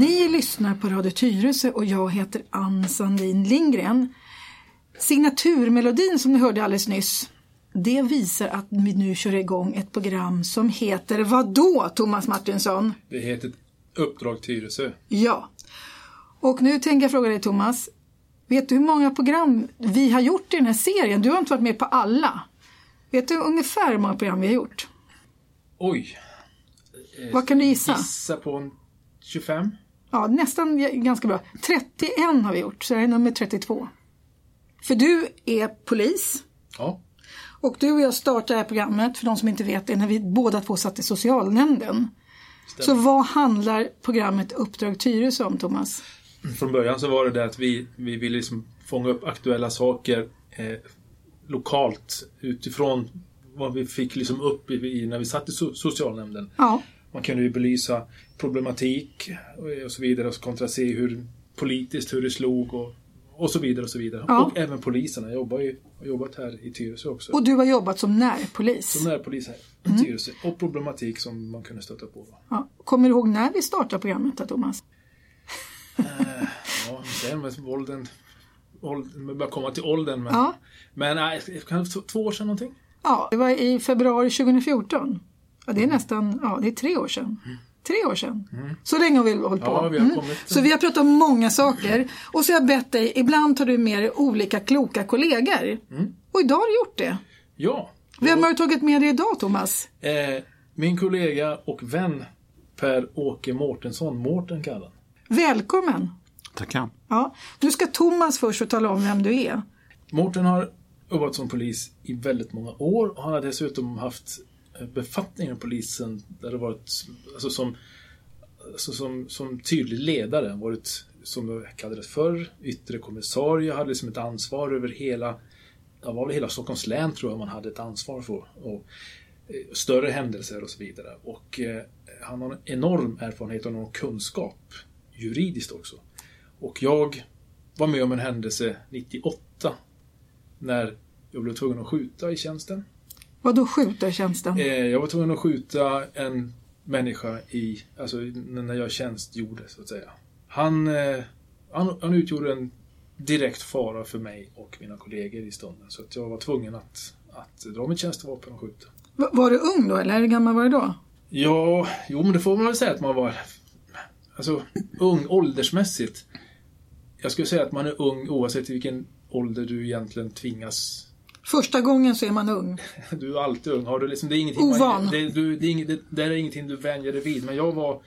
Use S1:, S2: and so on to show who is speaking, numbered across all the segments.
S1: Ni lyssnar på Radio Tyresö och jag heter Ann Sandin Lindgren. Signaturmelodin som ni hörde alldeles nyss, det visar att vi nu kör igång ett program som heter vad då, Thomas Martinsson?
S2: Det heter Uppdrag Tyresö.
S1: Ja. Och nu tänker jag fråga dig Thomas, vet du hur många program vi har gjort i den här serien? Du har inte varit med på alla. Vet du ungefär hur många program vi har gjort?
S2: Oj.
S1: Vad kan du gissa?
S2: Gissa på en 25?
S1: Ja, nästan ganska bra. 31 har vi gjort, så det är nummer 32. För du är polis.
S2: Ja.
S1: Och du och jag startade det här programmet, för de som inte vet det, när vi båda två satt i socialnämnden.
S2: Stämmer.
S1: Så vad handlar programmet Uppdrag Tyresö om, Thomas?
S2: Från början så var det det att vi, vi ville liksom fånga upp aktuella saker eh, lokalt utifrån vad vi fick liksom upp i, i, när vi satt i so socialnämnden.
S1: Ja,
S2: Man kunde ju belysa problematik och, så vidare och kontra se hur politiskt hur det slog och, och så vidare och så vidare.
S1: Ja.
S2: Och även poliserna. Jag jobbar ju, har jobbat här i Tyresö också.
S1: och du har jobbat som närpolis.
S2: Som närpolis här
S1: Mm.
S2: i Tyresö. Och problematik som man kunde stöta på.
S1: Ja. Kommer du ihåg när vi startade programmet, då, Thomas?
S2: Ja, sen med åldern vi börjar komma till åldern. Men,
S1: Ja.
S2: men kanske två år sedan någonting.
S1: Ja, det var i februari 2014. Ja, det är nästan, ja, det är tre år sedan. Tre år sedan. Så länge har vi hållit på.
S2: Ja, vi har kommit-
S1: Så vi har pratat om många saker. Och så har jag bett dig, ibland tar du med dig olika kloka kollegor. Och idag har du gjort det.
S2: Ja.
S1: Vem har du tagit med dig idag, Thomas?
S2: Eh, min kollega och vän Per-Åke Mårtensson, Mårten kallar han.
S1: Välkommen!
S3: Tackar.
S1: Ja, nu ska Thomas först få tala om vem du är.
S2: Mårten har jobbat som polis i väldigt många år och han har dessutom haft befattningar i polisen där det varit alltså som, alltså som, som tydlig ledare. Varit, som det kallades förr, yttre kommissarie, hade liksom ett ansvar över hela det var väl hela Stockholms län tror jag man hade ett ansvar för. Och, eh, större händelser och så vidare. Och eh, han har en enorm erfarenhet och enorm kunskap juridiskt också. Och jag var med om en händelse 98 när jag blev tvungen att skjuta i tjänsten.
S1: Vad då skjuta tjänsten?
S2: Eh, jag var tvungen att skjuta en människa i, alltså när jag tjänstgjorde så att säga. Han, eh, han, han utgjorde en direkt fara för mig och mina kollegor i stunden. Så att jag var tvungen att, att dra mitt tjänstevapen och skjuta.
S1: Va- Var du ung då, eller hur gammal var du då?
S2: Ja, jo men det får man väl säga att man var alltså, ung åldersmässigt. Jag skulle säga att man är ung oavsett vilken ålder du egentligen tvingas
S1: Första gången så är man ung.
S2: Du är alltid ung. Har du liksom, det, är ingenting
S1: Ovan.
S2: Man, det, du, det, är inget, det, det är ingenting du vänjer dig vid. Men jag var...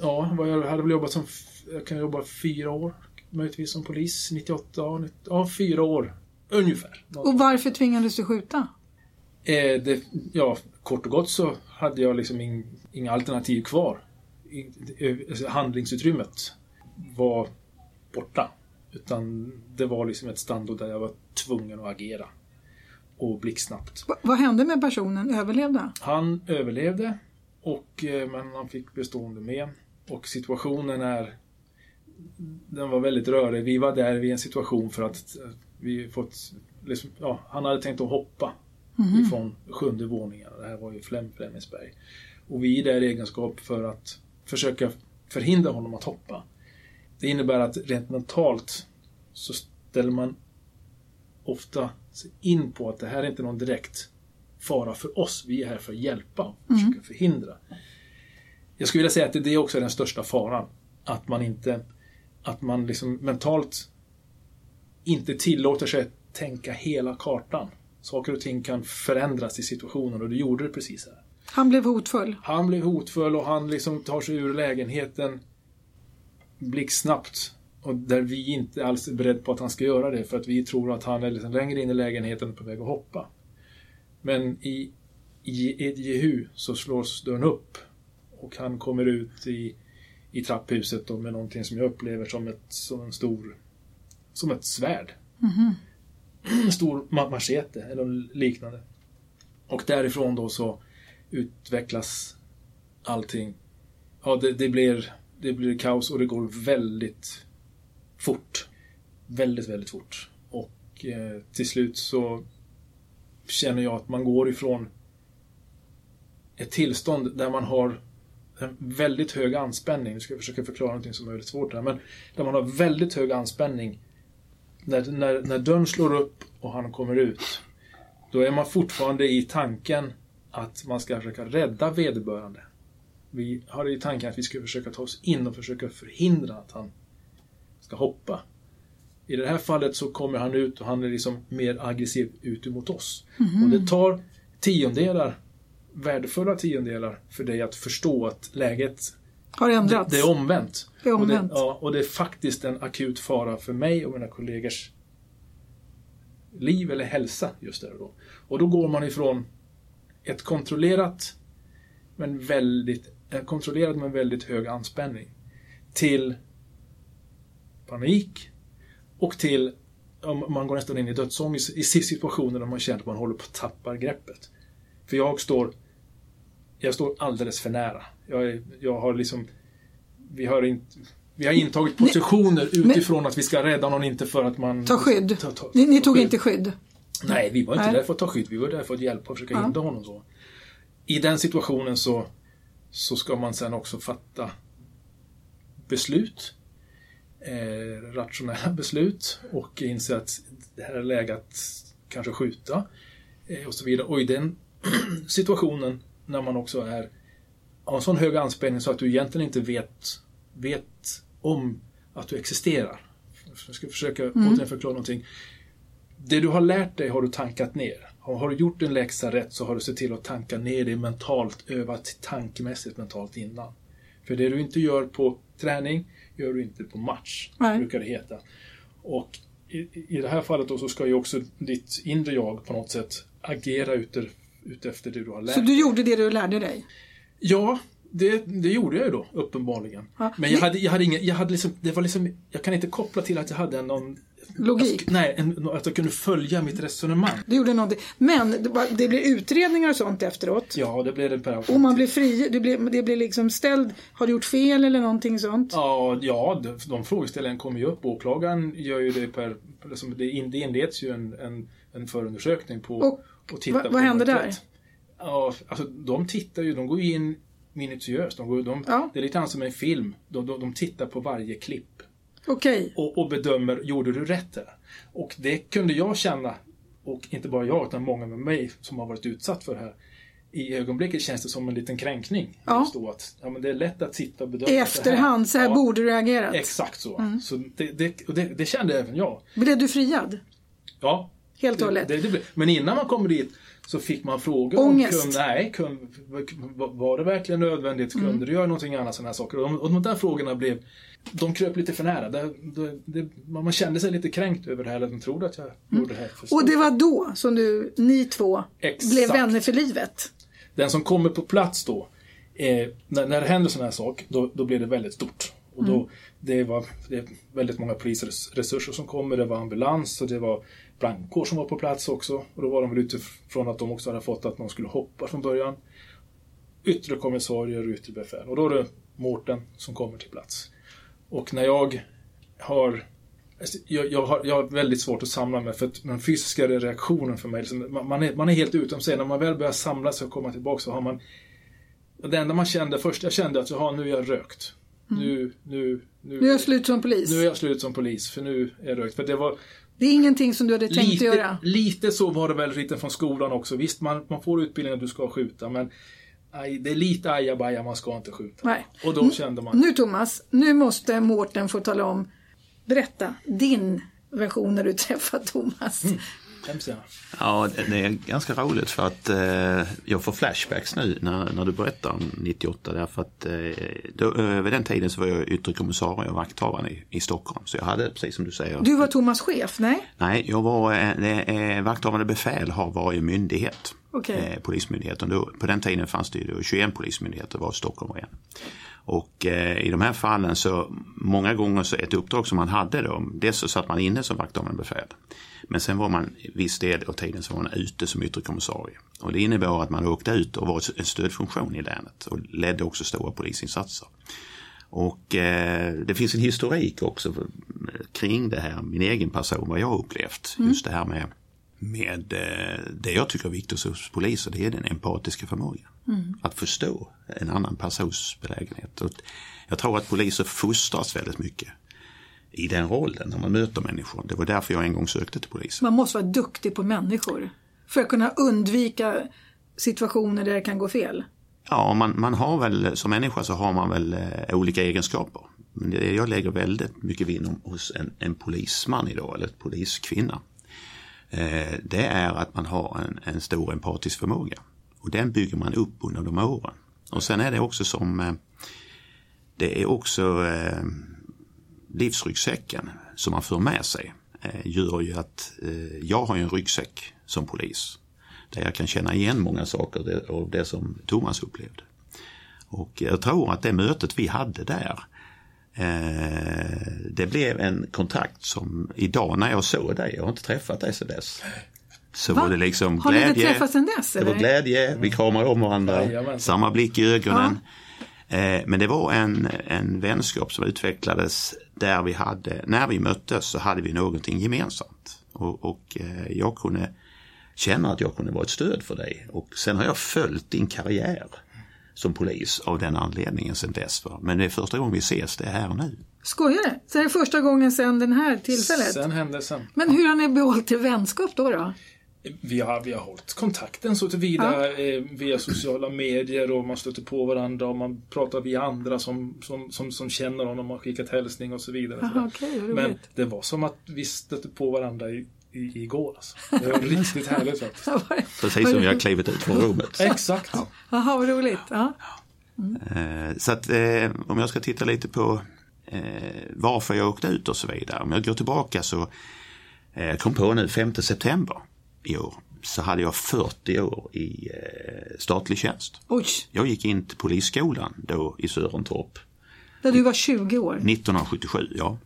S2: Ja, jag hade väl jobbat som... Jag kan jobba fyra år. Möjligtvis som polis. 98, ja, 90, ja fyra år. Ungefär.
S1: Och varför tvingades du skjuta?
S2: Eh, det, ja, kort och gott så hade jag liksom ing, inga alternativ kvar. I, eh, handlingsutrymmet var borta. Utan det var liksom ett stand där jag var tvungen att agera. Och blixtsnabbt.
S1: Va- vad hände med personen? Överlevde?
S2: Han överlevde, och, eh, men han fick bestående men. Och situationen är... Den var väldigt rörig. Vi var där vid en situation för att eh, vi fått... Liksom, ja, han hade tänkt att hoppa ifrån sjunde våningen. Det här var ju Flem, Flemingsberg. Och vi är där i egenskap för att försöka förhindra honom att hoppa. Det innebär att rent mentalt så ställer man ofta in på att det här är inte någon direkt fara för oss. Vi är här för att hjälpa och försöka förhindra. Jag skulle vilja säga att det det är också den största faran. Att man inte, att man liksom mentalt inte tillåter sig att tänka hela kartan. Saker och ting kan förändras i situationen och det gjorde det precis här.
S1: Han blev hotfull.
S2: Han blev hotfull och han liksom tar sig ur lägenheten blixtsnabbt. Och där vi inte alls är beredda på att han ska göra det för att vi tror att han är liksom längre in i lägenheten på väg att hoppa. Men i, i ett jehu så slås dörren upp och han kommer ut i, i trapphuset då med någonting som jag upplever som, ett, som en stor som ett svärd. En stor ma- machete eller liknande. Och därifrån då så utvecklas allting. Ja, det, det, blir, det blir kaos och det går väldigt fort. Väldigt, väldigt fort. Och eh, till slut så känner jag att man går ifrån ett tillstånd där man har en väldigt hög anspänning. Nu ska jag försöka förklara någonting som är väldigt svårt här. Men där man har väldigt hög anspänning. När, när, när dörren slår upp och han kommer ut. Då är man fortfarande i tanken att man ska försöka rädda vederbörande. Vi har i tanken att vi ska försöka ta oss in och försöka förhindra att han ska hoppa. I det här fallet så kommer han ut och han är liksom mer aggressiv ut emot oss. Mm. Och det tar tiondelar, värdefulla tiondelar för dig att förstå att läget
S1: har ändrats.
S2: Det, det är omvänt.
S1: Det är omvänt.
S2: Och det, ja, och det är faktiskt en akut fara för mig och mina kollegors liv eller hälsa just där och då. Och då går man ifrån ett kontrollerat men väldigt kontrollerat med väldigt hög anspänning till panik och till man går nästan in i dödsångest i situationer där man känner att man håller på att tappa greppet. För jag står jag står alldeles för nära. Jag, är, jag har liksom vi har, in, vi har intagit positioner Nej, utifrån men, att vi ska rädda någon, inte för att man...
S1: Ta skydd. Ta, ta, ni, ni tog skydd. inte skydd?
S2: Nej, vi var inte Nej. där för att ta skydd. Vi var där för att hjälpa och försöka ja. hindra honom. Så. I den situationen så, så ska man sen också fatta beslut. Eh, rationella beslut och inse att det här är läge att kanske skjuta. Eh, och så vidare. Och i den situationen när man också är har en sån hög anspänning så att du egentligen inte vet, vet om att du existerar. Jag ska försöka mm. återigen förklara någonting. Det du har lärt dig har du tankat ner. Har du gjort din läxa rätt så har du sett till att tanka ner det mentalt, övat tankemässigt mentalt innan. För det du inte gör på träning gör du inte på match, Nej. brukar det heta. Och i, i det här fallet då så ska ju också ditt inre jag på något sätt agera utefter det du har lärt dig.
S1: Så du gjorde det du lärde dig?
S2: Ja, det, det gjorde jag ju då, uppenbarligen. Ja. Men jag hade, jag hade ingen, jag hade liksom, det var liksom, jag kan inte koppla till att jag hade någon
S1: Logik?
S2: Att, nej, en, att jag kunde följa mitt resonemang.
S1: Du gjorde någonting. Men det, det blev utredningar och sånt efteråt?
S2: Ja, det blev det per
S1: Och man blev fri, det blev, det blev liksom ställd, har du gjort fel eller någonting sånt?
S2: Ja, ja de, frågeställningarna kommer ju upp. Åklagaren gör ju det per, liksom, det, inleds ju en, en, en förundersökning på
S1: och, och tittar va, på Vad händer där?
S2: Ja, alltså de tittar ju, de går ju in minutiöst. De går, de, ja. Det är lite grann som en film. De, de, de tittar på varje klipp.
S1: Okay.
S2: Och, och, bedömer, gjorde du rätt där? Och det kunde jag känna, och inte bara jag utan många med mig som har varit utsatt för det här. I ögonblicket känns det som en liten kränkning.
S1: Ja.
S2: att, ja, men det är lätt att sitta och bedöma
S1: I efterhand, så här, så här ja, borde du reagerat.
S2: Exakt så. Mm. så det, det, och det, det, kände även jag.
S1: Blev du friad?
S2: Ja.
S1: Helt och hållet?
S2: Men innan man kommer dit så fick man frågor
S1: Ångest.
S2: om, nej, kun, var det verkligen nödvändigt? Kunde mm. du göra någonting annat? Sådana här saker. Och, de där frågorna blev, de kröp lite för nära. Det, det, man kände sig lite kränkt över det här, att de trodde att jag mm. gjorde det här
S1: för Och det var då som du, ni två, Exakt. blev vänner för livet?
S2: Den som kommer på plats då, eh, när, när det händer sådana här saker, då, då blir det väldigt stort. Och då, mm. det var det väldigt många polisresurser som kommer, det var ambulans och det var brandkår som var på plats också. Och då var de väl utifrån att de också hade fått att någon skulle hoppa från början. Yttre kommissarier och yttre befäl. Och då är det Mårten som kommer till plats. Och när jag har alltså, jag, jag, har, jag har väldigt svårt att samla mig för att den fysiska reaktionen för mig, liksom, man, är, man är helt utom sig. När man väl börjar samla sig och komma tillbaka så har man det enda man kände först, jag kände att jaha, nu är jag rökt. Mm. Nu, nu,
S1: nu, nu är jag slut som polis.
S2: Nu är jag slut som polis, för nu är jag rökt. För det var,
S1: det är ingenting som du hade tänkt lite, göra?
S2: Lite så var det väl lite från skolan också. Visst, man, man får utbildning att du ska skjuta, men aj, det är lite ajabaja, man ska inte skjuta.
S1: Nej.
S2: Och då kände man...
S1: Nu Thomas, nu måste Mårten få tala om, berätta din version när du träffar Thomas. Mm.
S3: Ja, det är ganska roligt för att eh, jag får flashbacks nu när, när du berättar om 98 därför att eh, då, eh, vid den tiden så var jag yttre kommissarie och vakthavare i, i Stockholm. Så jag hade, precis som du säger.
S1: Du var Thomas chef, nej?
S3: Nej, jag var eh, eh vakthavande befäl har varje myndighet.
S1: Okay.
S3: Eh, polismyndigheten. Då, på den tiden fanns det ju 21 polismyndigheter, var Stockholm en. Och eh, i de här fallen så många gånger så ett uppdrag som man hade då, dels så satt man inne som vakthavande befäl. Men sen var man viss del av tiden så var man ute som yttre kommissarie. Och det innebar att man åkte ut och var en stödfunktion i länet och ledde också stora polisinsatser. Och eh, det finns en historik också kring det här, min egen person, vad jag upplevt. Mm. Just det här med med eh, det jag tycker är viktigt hos poliser, det är den empatiska förmågan. Mm. Att förstå en annan persons belägenhet. Och jag tror att poliser fostras väldigt mycket i den rollen när man möter människor. Det var därför jag en gång sökte till polisen.
S1: Man måste vara duktig på människor för att kunna undvika situationer där det kan gå fel.
S3: Ja, man, man har väl som människa så har man väl eh, olika egenskaper. Men det, jag lägger väldigt mycket vinn hos en, en polisman idag, eller en poliskvinna. Eh, det är att man har en, en stor empatisk förmåga. Och den bygger man upp under de åren. Och sen är det också som eh, det är också eh, livsryggsäcken som man för med sig eh, gör ju att eh, jag har en ryggsäck som polis. Där jag kan känna igen många saker av det som Thomas upplevde. Och jag tror att det mötet vi hade där eh, det blev en kontakt som idag när jag såg dig, jag har inte träffat dig sedan dess. Så
S1: Va?
S3: var det liksom
S1: Har
S3: glädje.
S1: ni inte träffats sedan dess?
S3: Det var glädje, vi kramade om varandra, samma blick i ögonen. Eh, Men det var en, en vänskap som utvecklades där vi hade, när vi möttes så hade vi någonting gemensamt. Och, och eh, jag kunde känna att jag kunde vara ett stöd för dig. Och sen har jag följt din karriär som polis av den anledningen sen dess. Men det är första gången vi ses, det är här nu.
S1: Skojar du? Så det är första gången sedan det här tillfället?
S2: Sen händelsen.
S1: Men hur har ni behållit till vänskap då? då?
S2: Vi har, vi har hållit kontakten så tillvida eh, via sociala medier och man stöter på varandra och man pratar via andra som, som, som, som känner honom och har skickat hälsning och så vidare.
S1: Aha, vad
S2: Men det var som att vi stötte på varandra i, i, igår. Alltså. Det var riktigt härligt faktiskt.
S3: Precis som jag klivit ut från rummet.
S2: Exakt.
S1: Jaha, vad roligt. Ja.
S3: Eh, Så att eh, om jag ska titta lite på eh, varför jag åkte ut och så vidare. Om jag går tillbaka så eh, kom på nu 5 september i år så hade jag 40 år i eh, statlig tjänst.
S1: Oj,
S3: Jag gick in till polisskolan då i Sörentorp
S1: där du var 20 år.
S3: 1977, ja.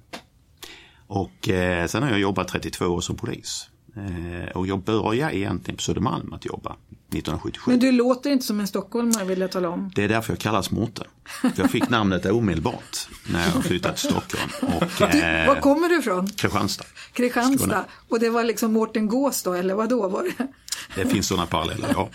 S3: Och eh, sen har jag jobbat 32 år som polis. Eh, och jag började egentligen på Södermalm att jobba 1977.
S1: Men du låter inte som en stockholmare vill jag tala om.
S3: Det är därför jag kallas Mårten. Jag fick namnet omedelbart när jag flyttade till Stockholm. Och,
S1: Du,
S3: eh,
S1: var kommer du ifrån?
S3: Kristianstad.
S1: Kristianstad. Och det var liksom Mårten Gås då, eller vad då var det?
S3: Det finns sådana paralleller, ja.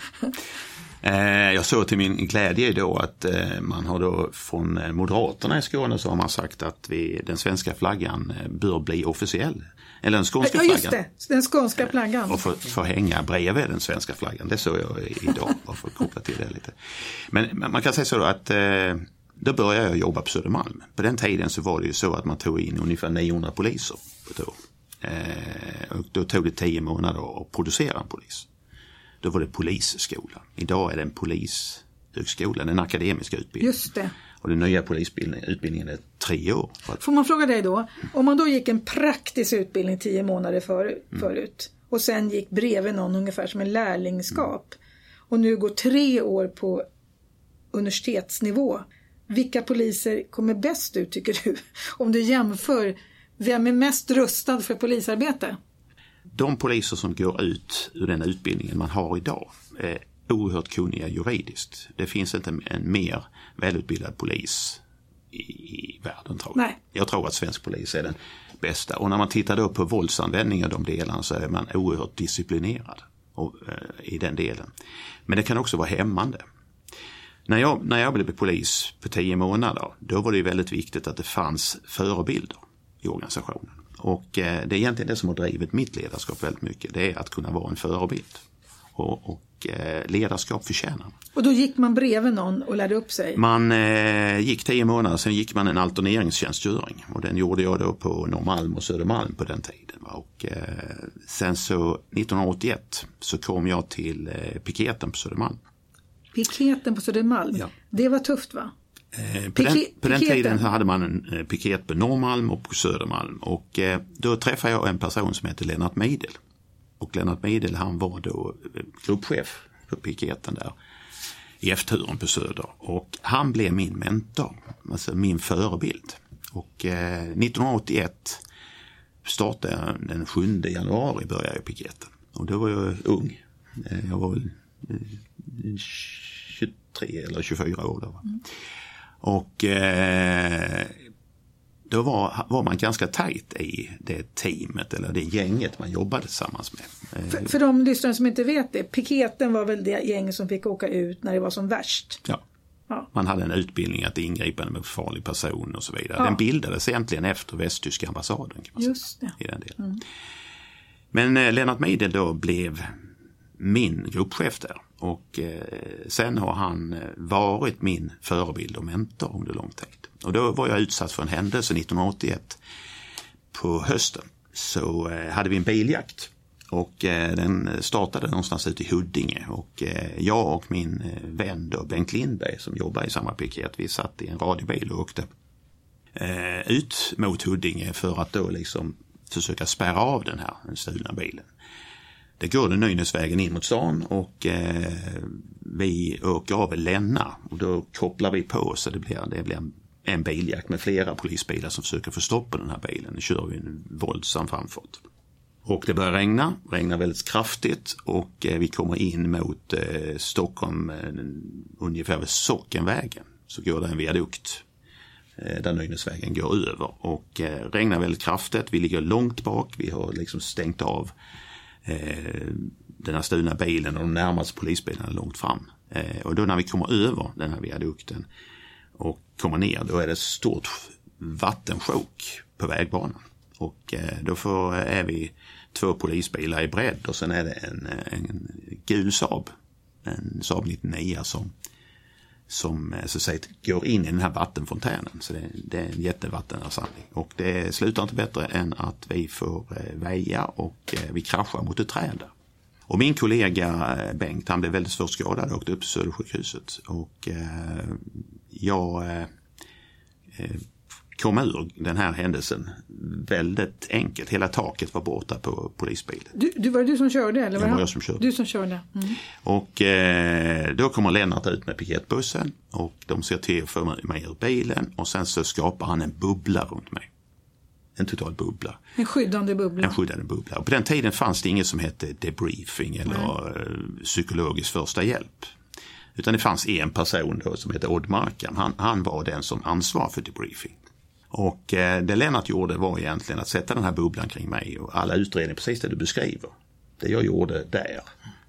S3: Eh, jag såg till min glädje då att eh, man har då från eh, Moderaterna i Skåne så har man sagt att vi, den svenska flaggan eh, bör bli officiell. Eller den skånska
S1: Ja, just
S3: flaggan.
S1: det. Den skånska flaggan.
S3: Och få, få hänga bredvid den svenska flaggan. Det såg jag idag, bara för att koppla till det lite. Men man kan säga så då att eh, då började jag jobba på Södermalm. På den tiden så var det ju så att man tog in ungefär 900 poliser på ett år. Eh, och då tog det 10 månader att producera en polis. Då var det polisskolan. Idag är det en polishögskola, en akademisk utbildning.
S1: Just det.
S3: Och den nya polisutbildningen är tre år.
S1: Får man fråga dig då, om man då gick en praktisk utbildning tio månader för,
S3: Mm.
S1: förut och sen gick bredvid någon ungefär som en lärlingskap och nu går tre år på universitetsnivå. Vilka poliser kommer bäst ut tycker du? Om du jämför, vem är mest rustad för polisarbete?
S3: de poliser som går ut ur den utbildningen man har idag är oerhört kunniga juridiskt. Det finns inte en mer välutbildad polis i, i världen tror jag.
S1: Nej.
S3: Jag tror att svensk polis är den bästa. Och när man tittar då på våldsanvändning och de delarna så är man oerhört disciplinerad och, eh, i den delen. Men det kan också vara hämmande. När jag, när jag blev polis på tio månader, då var det väldigt viktigt att det fanns förebilder i organisationen. Och eh, det är egentligen det som har drivit mitt ledarskap väldigt mycket. Det är att kunna vara en förebild. Och, och eh, ledarskap förtjänar.
S1: Och då gick man bredvid någon och lärde upp sig.
S3: Man eh, gick tio månader, sen gick man en alterneringstjänstgöring. Och den gjorde jag då på Norrmalm och Södermalm på den tiden. Och eh, sen så 1981 så kom jag till eh, piketen på Södermalm.
S1: Piketen på Södermalm,
S3: Ja.
S1: det var tufft va?
S3: Eh, På den, på den tiden så hade man en eh, piket på Norrmalm och på Södermalm. Och då träffade jag en person som heter Lennart Meidel. Och Lennart Meidel han var då eh, gruppchef på piketen där i F-turen på Söder. Och han blev min mentor, alltså min förebild. Och eh, 1981 startade jag den 7 januari började jag piketen. Och då var jag ung. Eh, Jag var väl eh, 23 eller 24 år då. va. Och eh, då var, var man ganska tajt i det teamet eller det gänget man jobbade tillsammans med.
S1: För, för de lyssnare som inte vet det, piketen var väl det gäng som fick åka ut när det var som värst?
S3: Ja.
S1: Ja.
S3: Man hade en utbildning att ingripa med farlig person och så vidare.
S1: Ja.
S3: Den bildades egentligen efter västtyska ambassaden. Kan man
S1: Just
S3: säga,
S1: det.
S3: i den delen. Men eh, Lennart Meidel då blev min gruppchef där. Och eh, sen har han eh, varit min förebild och mentor under lång tid. Och då var jag utsatt för en händelse 1981 på hösten. Så eh, hade vi en biljakt. Och eh, den startade någonstans ute i Huddinge och eh, jag och min eh, vän då, Bengt Lindberg som jobbar i samma piket, vi satt i en radiobil och åkte eh, ut mot Huddinge för att då liksom försöka spärra av den här den stulna bilen. Det går den Nynäsvägen in mot stan och eh, vi åker av Länna och då kopplar vi på så det blir, det blir en, en biljakt med flera polisbilar som försöker få stopp på den här bilen. Nu kör vi en våldsam framfart. Och det börjar regna, regnar väldigt kraftigt och eh, vi kommer in mot eh, Stockholm eh, ungefär vid Sockenvägen. Så går det en viadukt där Nynäsvägen går över och regnar väldigt kraftigt. Vi ligger långt bak, vi har liksom stängt av den här stulna bilen och de närmaste polisbilarna är långt fram. Och då när vi kommer över den här viadukten och kommer ner då är det ett stort vattensjok på vägbanan. Och eh, då får, är vi två polisbilar i bredd och sen är det en, eh, en gul Saab. En Saab 99 som, som eh, så att säga, går in i den här vattenfontänen. Så det, det är en jättevattenansamling. Och det slutar inte bättre än att vi får väja och vi kraschar mot ett träd där. Och min kollega Bengt han blev väldigt svårt skadad och åkte upp till Södersjukhuset. Och eh, jag eh, eh, kom ur den här händelsen väldigt enkelt. Hela taket var borta på polisbilen.
S1: Du, du, var det du som körde? Eller
S3: Det
S1: var
S3: var
S1: han?
S3: jag som körde.
S1: Du som körde. Mm.
S3: Och eh, då kommer Lennart ut med piketbussen och de ser till att få mig ur bilen och sen så skapar han en bubbla runt mig. En total bubbla.
S1: En skyddande bubbla.
S3: En skyddande bubbla. Och på den tiden fanns det inget som hette debriefing eller eh, psykologisk första hjälp. Utan det fanns en person då som hette Odd Markan. Han, han var den som ansvarade för debriefing. Och eh, det Lennart gjorde var egentligen att sätta den här bubblan kring mig och alla utredningar, precis det du beskriver. Det jag gjorde där,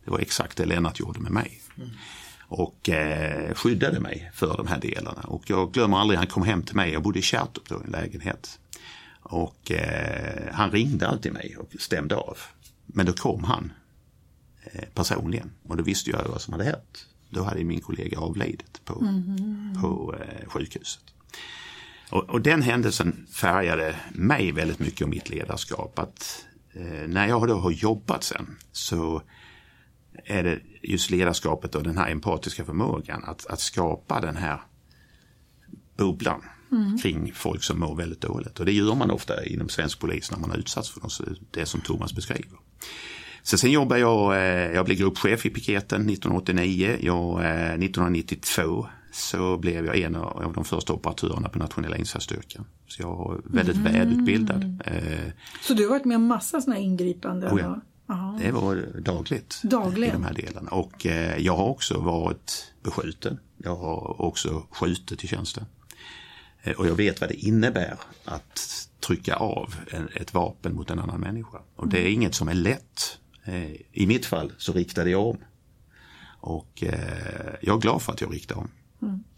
S3: det var exakt det Lennart gjorde med mig. Och eh, skyddade mig för de här delarna. Och jag glömmer aldrig, han kom hem till mig, jag bodde i Kärrtorp då i en lägenhet. Och eh, han ringde alltid mig och stämde av. Men då kom han eh, personligen och då visste jag vad som hade hänt. Då hade min kollega avlidit på, på eh, sjukhuset. Och, och den händelsen färgade mig väldigt mycket om mitt ledarskap. Att eh, när jag då har jobbat sen så är det just ledarskapet och den här empatiska förmågan att, att skapa den här bubblan kring folk som mår väldigt dåligt. Och det gör man ofta inom svensk polis när man har utsatts för det som Thomas beskriver. Så sen jobbar jag, eh, jag blev gruppchef i piketen 1989. Jag, eh, 1992 så blev jag en av de första operatörerna på nationella insatsstyrkan. Så jag var väldigt välutbildad. Eh,
S1: Så du har varit med om massa sådana ingripanden?
S3: Oh ja. Det var dagligt
S1: Dagligen?
S3: i de här delarna. Och eh, jag har också varit beskjuten. Jag har också skjutit i tjänsten. Eh, och jag vet vad det innebär att trycka av ett vapen mot en annan människa. Och det är inget som är lätt. Eh, I mitt fall så riktade jag om. Och eh, jag är glad för att jag riktade om.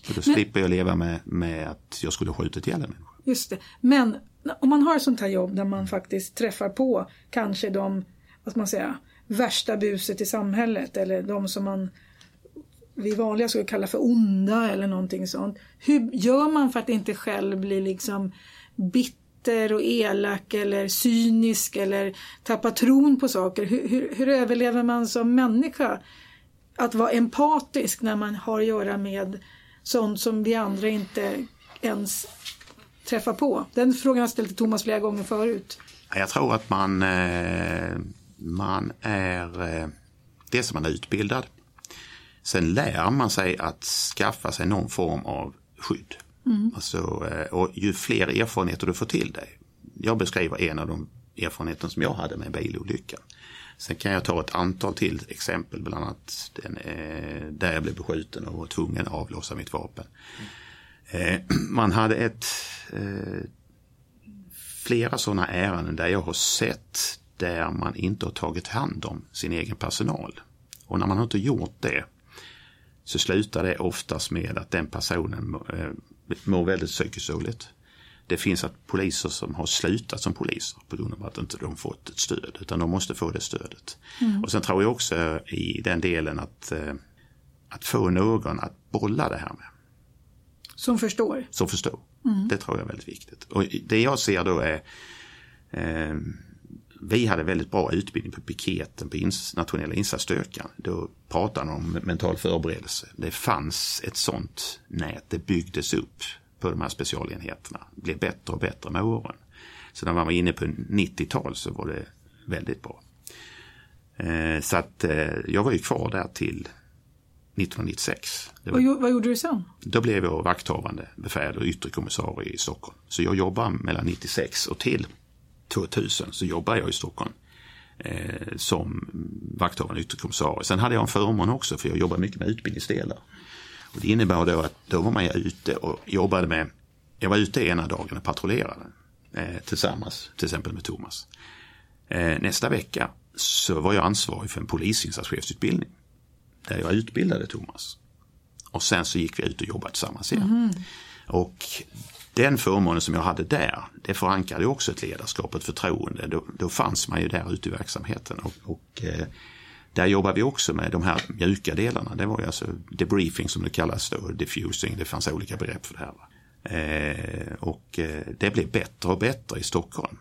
S3: För då slipper jag leva med, med att jag skulle skjutit ihjäl en människa.
S1: Just det. Men om man har ett sånt här jobb där man faktiskt träffar på kanske de, vad ska man säga, värsta buset i samhället eller de som man vi vanliga skulle kalla för onda eller någonting sånt. Hur gör man för att inte själv bli liksom bitter och elak eller cynisk eller tappar tron på saker? Hur, hur, hur överlever man som människa? Att vara empatisk när man har att göra med sånt som vi andra inte ens träffar på? Den frågan har jag ställt till Thomas flera gånger förut.
S3: Jag tror att man, eh, man är, eh, dels är man utbildad. Sen lär man sig att skaffa sig någon form av skydd. Alltså, och ju fler erfarenheter du får till dig. Jag beskriver en av de erfarenheter som jag hade med bilolyckan. Sen kan jag ta ett antal till exempel, bland annat den, eh, där jag blev beskjuten och var tvungen att avlossa mitt vapen. Eh, man hade ett, eh, flera sådana ärenden där jag har sett där man inte har tagit hand om sin egen personal. Och när man inte gjort det så slutar det oftast med att den personen eh, mår väldigt psykiskt dåligt. Det finns att poliser som har slutat som poliser på grund av att inte de fått ett stöd utan de måste få det stödet. Mm. Och sen tror jag också i den delen att, eh, att få någon att bolla det här med.
S1: Som förstår?
S3: Som förstår. Mm. Det tror jag är väldigt viktigt. Och det jag ser då är eh, vi hade väldigt bra utbildning på piketen på ins nationella insatsstyrkan. Då pratade man om mental förberedelse. Det fanns ett sånt nät, det byggdes upp på de här specialenheterna. Det blev bättre och bättre med åren. Så när man var inne på 90-tal så var det väldigt bra. Eh, så att eh, jag var ju kvar där till 1996.
S1: Var, vad, vad gjorde du sen?
S3: Då blev jag vakthavande befäl och yttre kommissarie i Stockholm. Så jag jobbade mellan 96 och till 2000 så jobbade jag i Stockholm eh, som vakthavande ytterkommissarie. Sen hade jag en förmån också för jag jobbade mycket med utbildningsdelar. Och det innebär då att då var man ute och jobbade med, jag var ute ena dagen och patrullerade eh, tillsammans, till exempel med Thomas. Eh, nästa vecka så var jag ansvarig för en polisinsatschefsutbildning där jag utbildade Thomas. Och sen så gick vi ut och jobbade tillsammans igen. Mm. Och den förmånen som jag hade där, det förankrade också ett ledarskap, ett förtroende. Då, då fanns man ju där ute i verksamheten. Och, och eh, där jobbar vi också med de här mjuka delarna. Det var ju alltså debriefing som det kallas då, diffusing, det fanns olika begrepp för det här. Eh, och eh, det blev bättre och bättre i Stockholm.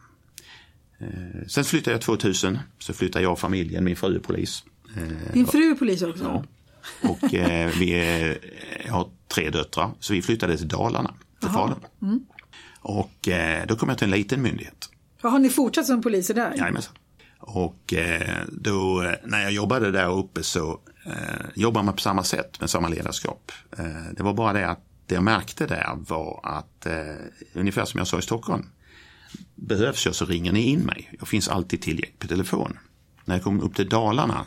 S3: Eh, sen flyttade jag 2000, så flyttade jag och familjen, min fru är polis.
S1: Eh, Din fru är polis också?
S3: Ja. Och eh, vi är, har tre döttrar, så vi flyttade till Dalarna till Falun. Mm. Och eh, då kom jag till en liten myndighet.
S1: Har ni fortsatt som poliser där?
S3: Jajamensan. Och eh, då eh, när jag jobbade där uppe så eh, jobbade man på samma sätt med samma ledarskap. Eh, det var bara det att det jag märkte där var att eh, ungefär som jag sa i Stockholm. Behövs jag så ringer ni in mig. Jag finns alltid tillgänglig på telefon. När jag kom upp till Dalarna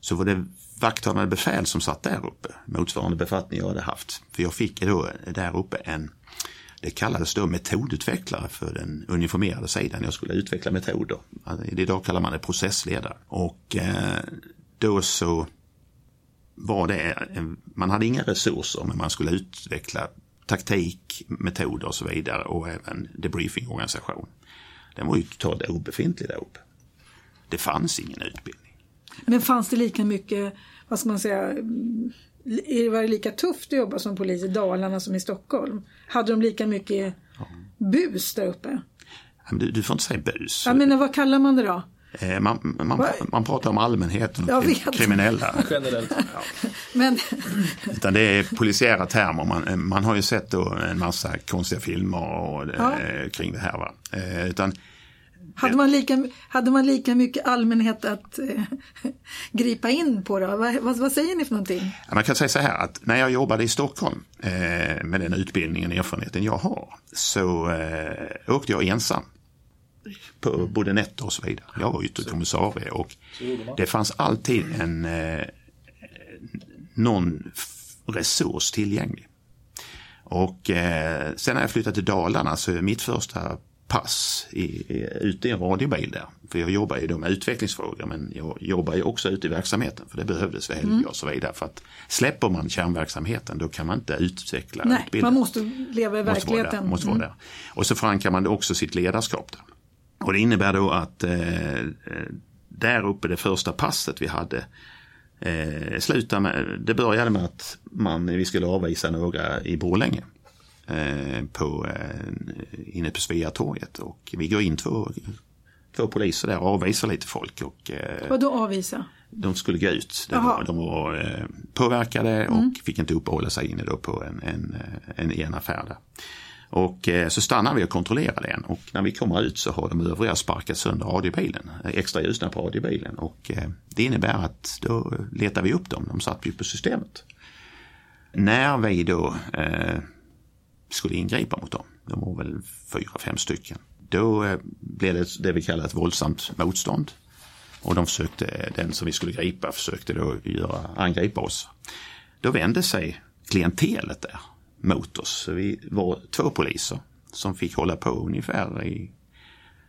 S3: så var det vakthavande befäl som satt där uppe, motsvarande befattning jag hade haft. För jag fick då där uppe en, det kallades då metodutvecklare för den uniformerade sidan. Jag skulle utveckla metoder. Alltså, idag kallar man det processledare. Och eh, då så var det, man hade inga resurser men man skulle utveckla taktik, metoder och så vidare och även debriefingorganisation. Den var ju totalt obefintlig där uppe. Det fanns ingen utbildning.
S1: Men fanns det lika mycket, vad ska man säga, var det lika tufft att jobba som polis i Dalarna som i Stockholm? Hade de lika mycket bus där uppe?
S3: Du, du får inte säga bus.
S1: Jag menar, vad kallar man det då?
S3: Eh, man, man, man, pratar om allmänheten och kriminella.
S2: Generellt.
S3: Ja. Men... Utan det är polisiära termer. Man, man har ju sett då en massa konstiga filmer och, ja. eh, kring det här. Va? Eh, utan
S1: hade man lika, hade man lika mycket allmänhet att eh, gripa in på då? Vad, vad, vad, säger ni för någonting?
S3: Man kan säga så här att när jag jobbade i Stockholm eh, med den utbildningen och erfarenheten jag har så eh, åkte jag ensam på både nätter och så vidare. Jag var ytterkommissarie och det fanns alltid en eh, någon resurs tillgänglig. Och eh, sen när jag flyttade till Dalarna så är mitt första pass i, ute i en radiobil där. För jag jobbar ju då med utvecklingsfrågor men jag jobbar ju också ute i verksamheten för det behövdes för helger mm. och så vidare. För att släpper man kärnverksamheten då kan man inte utveckla
S1: Nej, utbilda. man måste leva i måste verkligheten. Vara
S3: där, måste mm. vara där. Och så förankrar man också sitt ledarskap där. Och det innebär då att eh, där uppe det första passet vi hade eh, slutade med, det började med att man, vi skulle avvisa några i Borlänge. Eh, på, eh, inne på Sveatorget och vi går in två, två poliser där och avvisar lite folk. Och,
S1: eh, Vad då avvisa?
S3: De skulle gå ut. De var, de var påverkade och mm. fick inte uppehålla sig inne då på en, en, en, en affär där. Och så stannar vi och kontrollerar den och när vi kommer ut så har de övriga sparkat sönder radiobilen, extra ljusna på radiobilen och det innebär att då letar vi upp dem, de satt ju på systemet. När vi då eh, skulle ingripa mot dem. De var väl fyra, fem stycken. Då eh, blev det det vi kallar ett våldsamt motstånd. Och de försökte, den som vi skulle gripa försökte då göra, angripa oss. Då vände sig klientelet där mot oss. Så vi var två poliser som fick hålla på ungefär i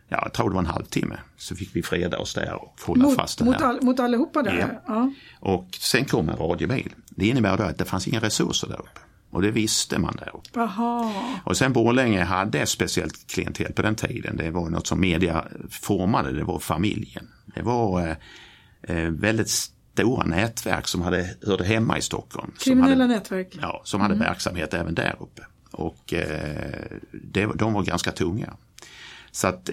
S3: ja, jag tror det var en halvtimme, så fick vi freda oss där och hålla
S1: Mot,
S3: fast det
S1: mot,
S3: här.
S1: all, mot allihopa där?
S3: Ja.
S1: Ja.
S3: Och sen kom en radiobil. Det innebär då att det fanns inga resurser där uppe. Och det visste man där uppe.
S1: Aha.
S3: Och sen Borlänge hade ett speciellt klientel på den tiden. Det var något som media formade, det var familjen. Det var eh, eh, väldigt stora nätverk som hade, hörde hemma i Stockholm.
S1: Kriminella
S3: hade,
S1: nätverk?
S3: Ja, som hade verksamhet även där uppe. Och eh, det, de var ganska tunga. Så att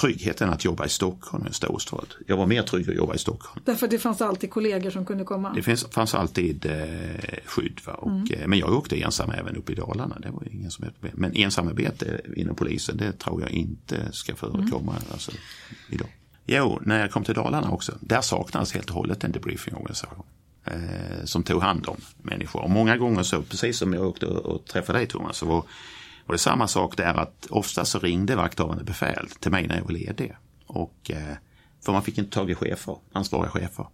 S3: tryggheten att jobba i Stockholm är en stor stad. Jag var mer trygg att jobba i Stockholm.
S1: Därför det fanns alltid kollegor som kunde komma?
S3: Det finns, fanns alltid eh, skydd. Va? Och, eh, men jag åkte ensam även upp i Dalarna. Det var ingen som. Men ensamarbete inom polisen det tror jag inte ska förekomma alltså, idag. Jo, när jag kom till Dalarna också. Där saknades helt och hållet en debriefingorganisation. Eh, som tog hand om människor. Och många gånger så, precis som jag åkte och, och träffade dig Thomas, så var, och det samma sak där att ofta så ringde vakthavande befäl till mig när jag var ledig. Och, eh, för man fick inte tag i chefer, ansvariga chefer.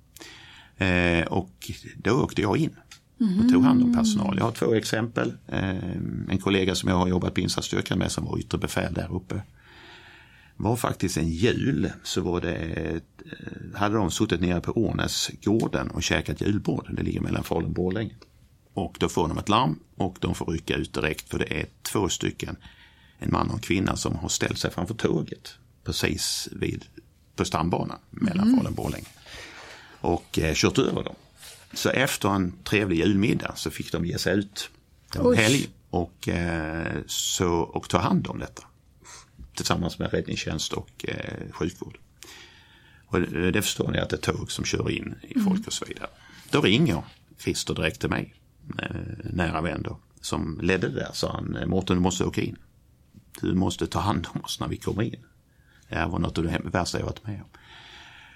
S3: Eh, och då åkte jag in och tog hand om personal. Jag har två exempel. Eh, en kollega som jag har jobbat på insatsstyrkan med som var yttre befäl där uppe. var faktiskt en jul så var det, eh, hade de suttit nere på Ånäsgården och käkat julbord. Det ligger mellan Falun och Borlänge. Och då får de ett larm och de får rycka ut direkt för det är två stycken, en man och en kvinna som har ställt sig framför tåget precis vid, på stambanan mellan Falun och Borlänge och eh, kört över dem. Så efter en trevlig julmiddag så fick de ge sig ut en
S1: Oj.
S3: helg och, eh, så, och ta hand om detta. Tillsammans med räddningstjänst och eh, sjukvård. Och det, det förstår ni att det är tåg som kör in i folk och så vidare. Då ringer Christer direkt till mig, Eh, nära vän då, som ledde det där. Sa han, eh, Mårten du måste åka in. Du måste ta hand om oss när vi kommer in. Det här var något av det värsta jag varit med om.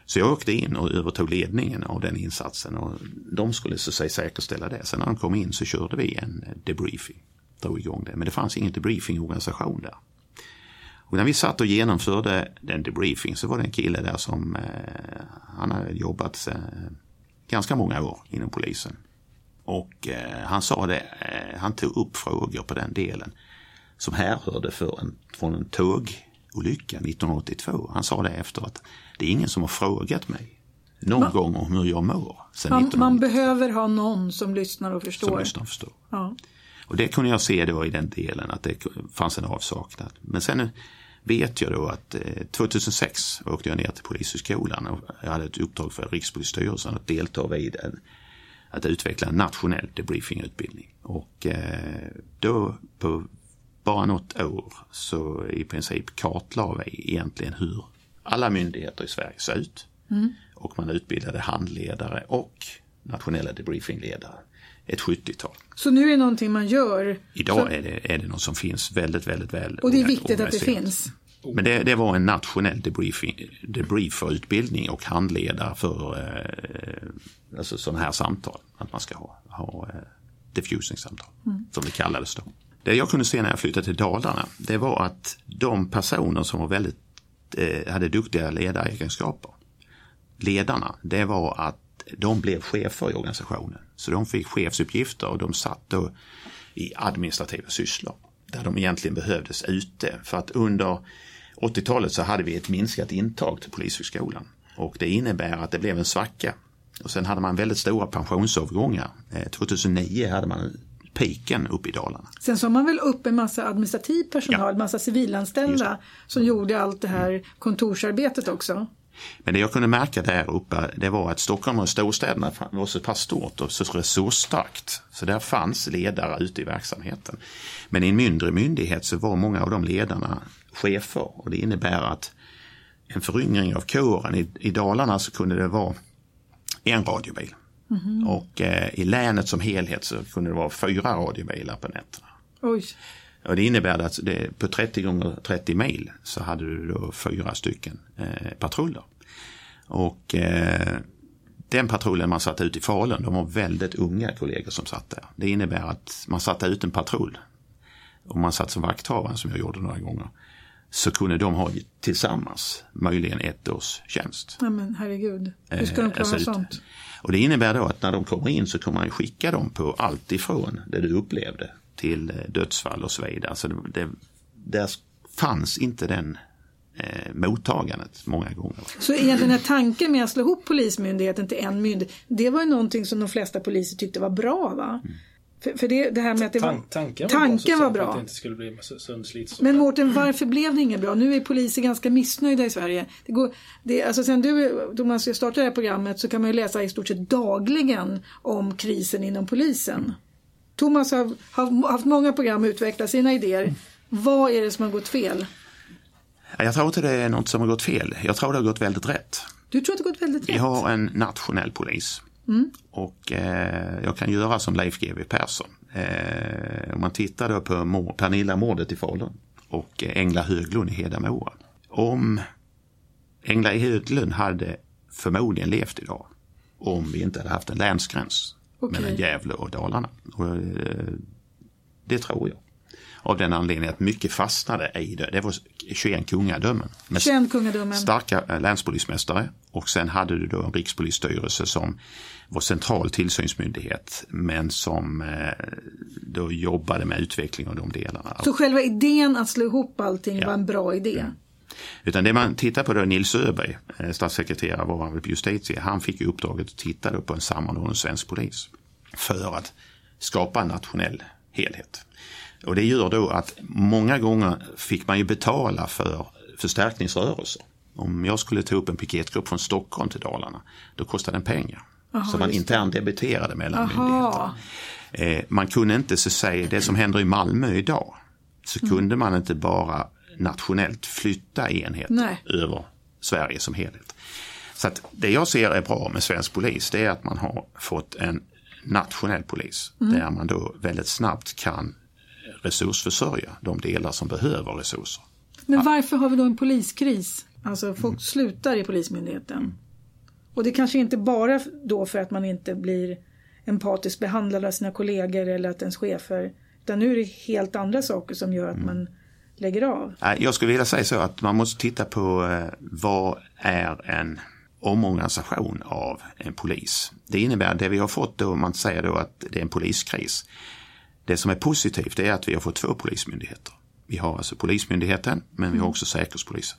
S3: Så jag åkte in och övertog ledningen av den insatsen och de skulle så säga säkerställa det. Sen när de kom in så körde vi en debriefing, drog igång det. Men det fanns ingen debriefingorganisation där. Och när vi satt och genomförde den debriefing så var det en kille där som eh, han hade jobbat eh, ganska många år inom polisen. Och eh, han sa det, eh, han tog upp frågor på den delen som härhörde för en, från en tågolycka 1982. Han sa det efter att det är ingen som har frågat mig någon gång om hur jag mår. Sen
S1: Man,
S3: 1982
S1: man behöver ha någon som lyssnar och
S3: som
S1: förstår.
S3: lyssnar och förstår.
S1: Ja.
S3: Och det kunde jag se då i den delen att det fanns en avsaknad. Men sen vet jag då att eh, 2006 åkte jag ner till Polishögskolan och jag hade ett uppdrag för Rikspolisstyrelsen att delta vid en, att utveckla en nationell debriefingutbildning. Och eh, då på bara något år så i princip kartlade vi egentligen hur alla myndigheter i Sverige ser ut. Och man utbildade handledare och nationella debriefingledare. Ett 70-tal.
S1: Så nu är det någonting man gör.
S3: Idag
S1: så,
S3: är det, är det något som finns väldigt, väldigt väl
S1: och det är viktigt att det finns.
S3: Men det, det var en nationell debriefing, debrieferutbildning och handledare för eh, alltså sådana här samtal. Att man ska ha, ha eh, diffusing-samtal, som det kallades då. Det jag kunde se när jag flyttade till Dalarna, det var att de personer som var väldigt, eh, hade duktiga ledaregenskaper, ledarna, det var att de blev chefer i organisationen. Så de fick chefsuppgifter och de satt då i administrativa sysslor. Där de egentligen behövdes ute. För att under 80-talet så hade vi ett minskat intag till Polishögskolan. Och det innebär att det blev en svacka. Och sen hade man väldigt stora pensionsavgångar. Eh, 2009 hade man piken uppe i Dalarna.
S1: Sen så har man väl upp en massa administrativ personal,
S3: Ja.
S1: massa civilanställda som gjorde allt det här kontorsarbetet också.
S3: Men det jag kunde märka där uppe det var att Stockholm och storstäderna var så pass stort och så resursstarkt. Så där fanns ledare ute i verksamheten. Men i en mindre myndighet så var många av de ledarna chefer och det innebär att en föryngring av kåren i, i Dalarna så kunde det vara en radiobil. Och eh, i länet som helhet så kunde det vara fyra radiobilar på nätterna.
S1: Oj,
S3: Och det innebär att det, på 30 gånger 30 mil så hade du då fyra stycken eh, patruller. Och eh, den patrullen man satte ut i Falun, de var väldigt unga kollegor som satt där. Det innebär att man satte ut en patrull och man satt som vakthavare som jag gjorde några gånger. Så kunde de ha tillsammans möjligen ett års tjänst.
S1: nej men herregud. Hur ska de
S3: Eh,
S1: klara
S3: alltså
S1: sånt?
S3: Och det innebär då att när de kommer in så kommer man skicka dem på allt ifrån det du upplevde till eh, dödsfall och så vidare. Så det, det, där fanns inte den eh, mottagandet många gånger.
S1: Så egentligen tanken med att slå ihop Polismyndigheten till en myndighet, det var ju någonting som de flesta poliser tyckte var bra va? Mm. För, för det, det, här med att det var,
S2: Tan tanken
S1: var tanken
S2: bra.
S1: Var bra.
S2: Att det inte skulle bli sönderslit.
S1: Men Mårten, varför blev det inget bra? Nu är poliser ganska missnöjda i Sverige. Det går, det, alltså sen du, Thomas, startade det här programmet så kan man ju läsa i stort sett dagligen om krisen inom polisen. Thomas har, har haft många program och utvecklat sina idéer. Vad är det som har gått fel?
S3: Jag tror inte det är något som har gått fel. Jag tror det har gått väldigt rätt.
S1: Du tror att det har gått väldigt rätt?
S3: Vi har en nationell polis. Mm. Och eh, jag kan göra som Leif GW Persson. Eh, om man tittar då på Pernilla-mordet i Falun och Engla Höglund i Hedemora. Om Engla Höglund hade förmodligen levt idag om vi inte hade haft en länsgräns okay. mellan Gävle och Dalarna. Och, eh, det tror jag. Av den anledningen att mycket fastnade i det. Det var 21 kungadömen.
S1: 21 kungadömen.
S3: Starka eh, länspolismästare och sen hade du då en rikspolisstyrelse som var central tillsynsmyndighet men som eh, då jobbade med utveckling av de delarna.
S1: Så själva idén att slå ihop allting ja. var en bra idé? Mm.
S3: Utan det man tittar på då, Nils Öberg, eh, statssekreterare var han på Justitie, han fick uppdraget att titta på en sammanhållen svensk polis för att skapa en nationell helhet. Och det gör då att många gånger fick man ju betala för förstärkningsrörelser. Om jag skulle ta upp en piketgrupp från Stockholm till Dalarna, då kostade den pengar. Aha, så man internt debiterade mellan Aha. myndigheter. Eh, man kunde inte så säga, det som händer i Malmö idag, så mm. kunde man inte bara nationellt flytta enheter Nej. över Sverige som helhet. Så att det jag ser är bra med svensk polis det är att man har fått en nationell polis mm. där man då väldigt snabbt kan resursförsörja de delar som behöver resurser.
S1: Men varför har vi då en poliskris? Alltså folk mm. slutar i Polismyndigheten. Och det kanske inte bara då för att man inte blir empatiskt behandlad av sina kollegor eller att ens chefer. Utan nu är det helt andra saker som gör att mm. man lägger av.
S3: Jag skulle vilja säga så att man måste titta på eh, vad är en omorganisation av en polis. Det innebär det vi har fått då, man säger då att det är en poliskris. Det som är positivt är att vi har fått två polismyndigheter. Vi har alltså Polismyndigheten men vi har mm. också Säkerhetspolisen.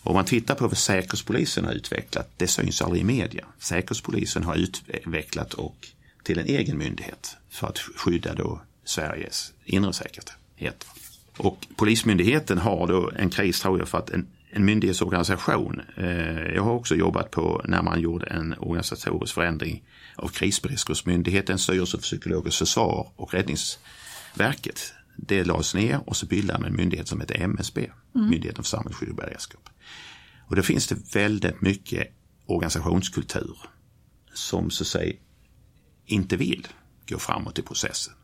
S3: Om man tittar på vad Säkerhetspolisen har utvecklat, det syns aldrig i media. Säkerhetspolisen har utvecklat och till en egen myndighet för att skydda då Sveriges inre säkerhet. Och Polismyndigheten har då en kris tror jag för att en, en myndighetsorganisation, eh, jag har också jobbat på när man gjorde en organisatorisk förändring av Krisberedskapsmyndigheten, Styrelsen för psykologiskt försvar och Räddningsverket. Det lades ner och så bildade man en myndighet som heter MSB, mm. Myndigheten för samhällsskydd och beredskap. Och då finns det väldigt mycket organisationskultur som så att säga inte vill gå framåt i processen.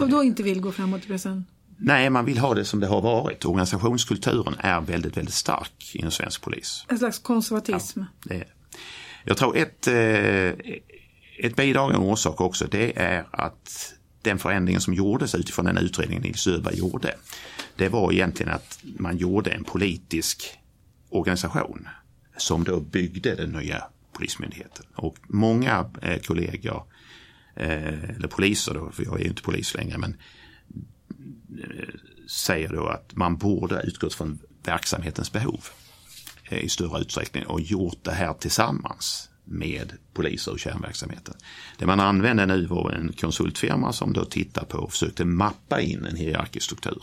S1: Och då inte vill gå framåt i processen?
S3: Nej, man vill ha det som det har varit. Organisationskulturen är väldigt, väldigt stark inom svensk polis.
S1: En slags konservatism?
S3: Ja, det är. Jag tror ett, eh, ett bidragande orsak också det är att den förändringen som gjordes utifrån den utredningen Nils Öberg gjorde. Det var egentligen att man gjorde en politisk organisation som då byggde den nya polismyndigheten. Och många eh, kollegor, eh, eller poliser då, för jag är ju inte polis längre, men eh, säger då att man borde utgått från verksamhetens behov eh, i större utsträckning och gjort det här tillsammans med poliser och kärnverksamheten. Det man använde nu var en konsultfirma som då tittar på och försökte mappa in en hierarkisk struktur.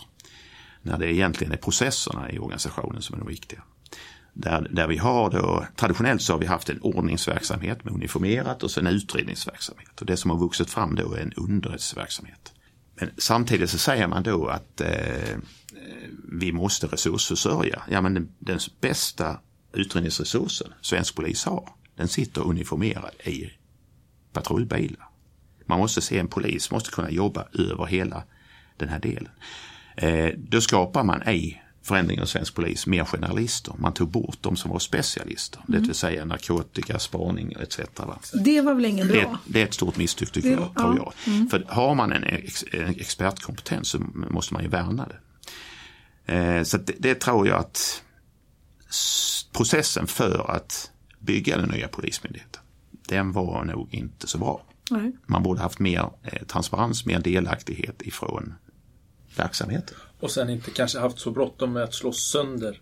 S3: När det egentligen är processerna i organisationen som är de viktiga. Där, där vi har då, traditionellt så har vi haft en ordningsverksamhet med uniformerat och sen utredningsverksamhet. Och det som har vuxit fram då är en underrättelseverksamhet. Men samtidigt så säger man då att eh, eh vi måste resursförsörja. Ja men den, den bästa utredningsresursen svensk polis har, den sitter uniformerad i patrullbilar. Man måste se en polis, måste kunna jobba över hela den här delen. Eh, då skapar man i förändringen av svensk polis mer generalister. Man tog bort de som var specialister, mm. det vill säga narkotika, spaning etc.
S1: Det var väl ingen bra?
S3: Det, det är ett stort misstag tycker det, jag, tror ja. jag. Mm. För har man en, ex, en, expertkompetens så måste man ju värna det. Eh, så det, det, tror jag att processen för att bygga den nya polismyndigheten, den var nog inte så bra. Nej. Man borde haft mer eh, transparens, mer delaktighet ifrån verksamheten.
S2: Och sen inte kanske haft så bråttom med att slå sönder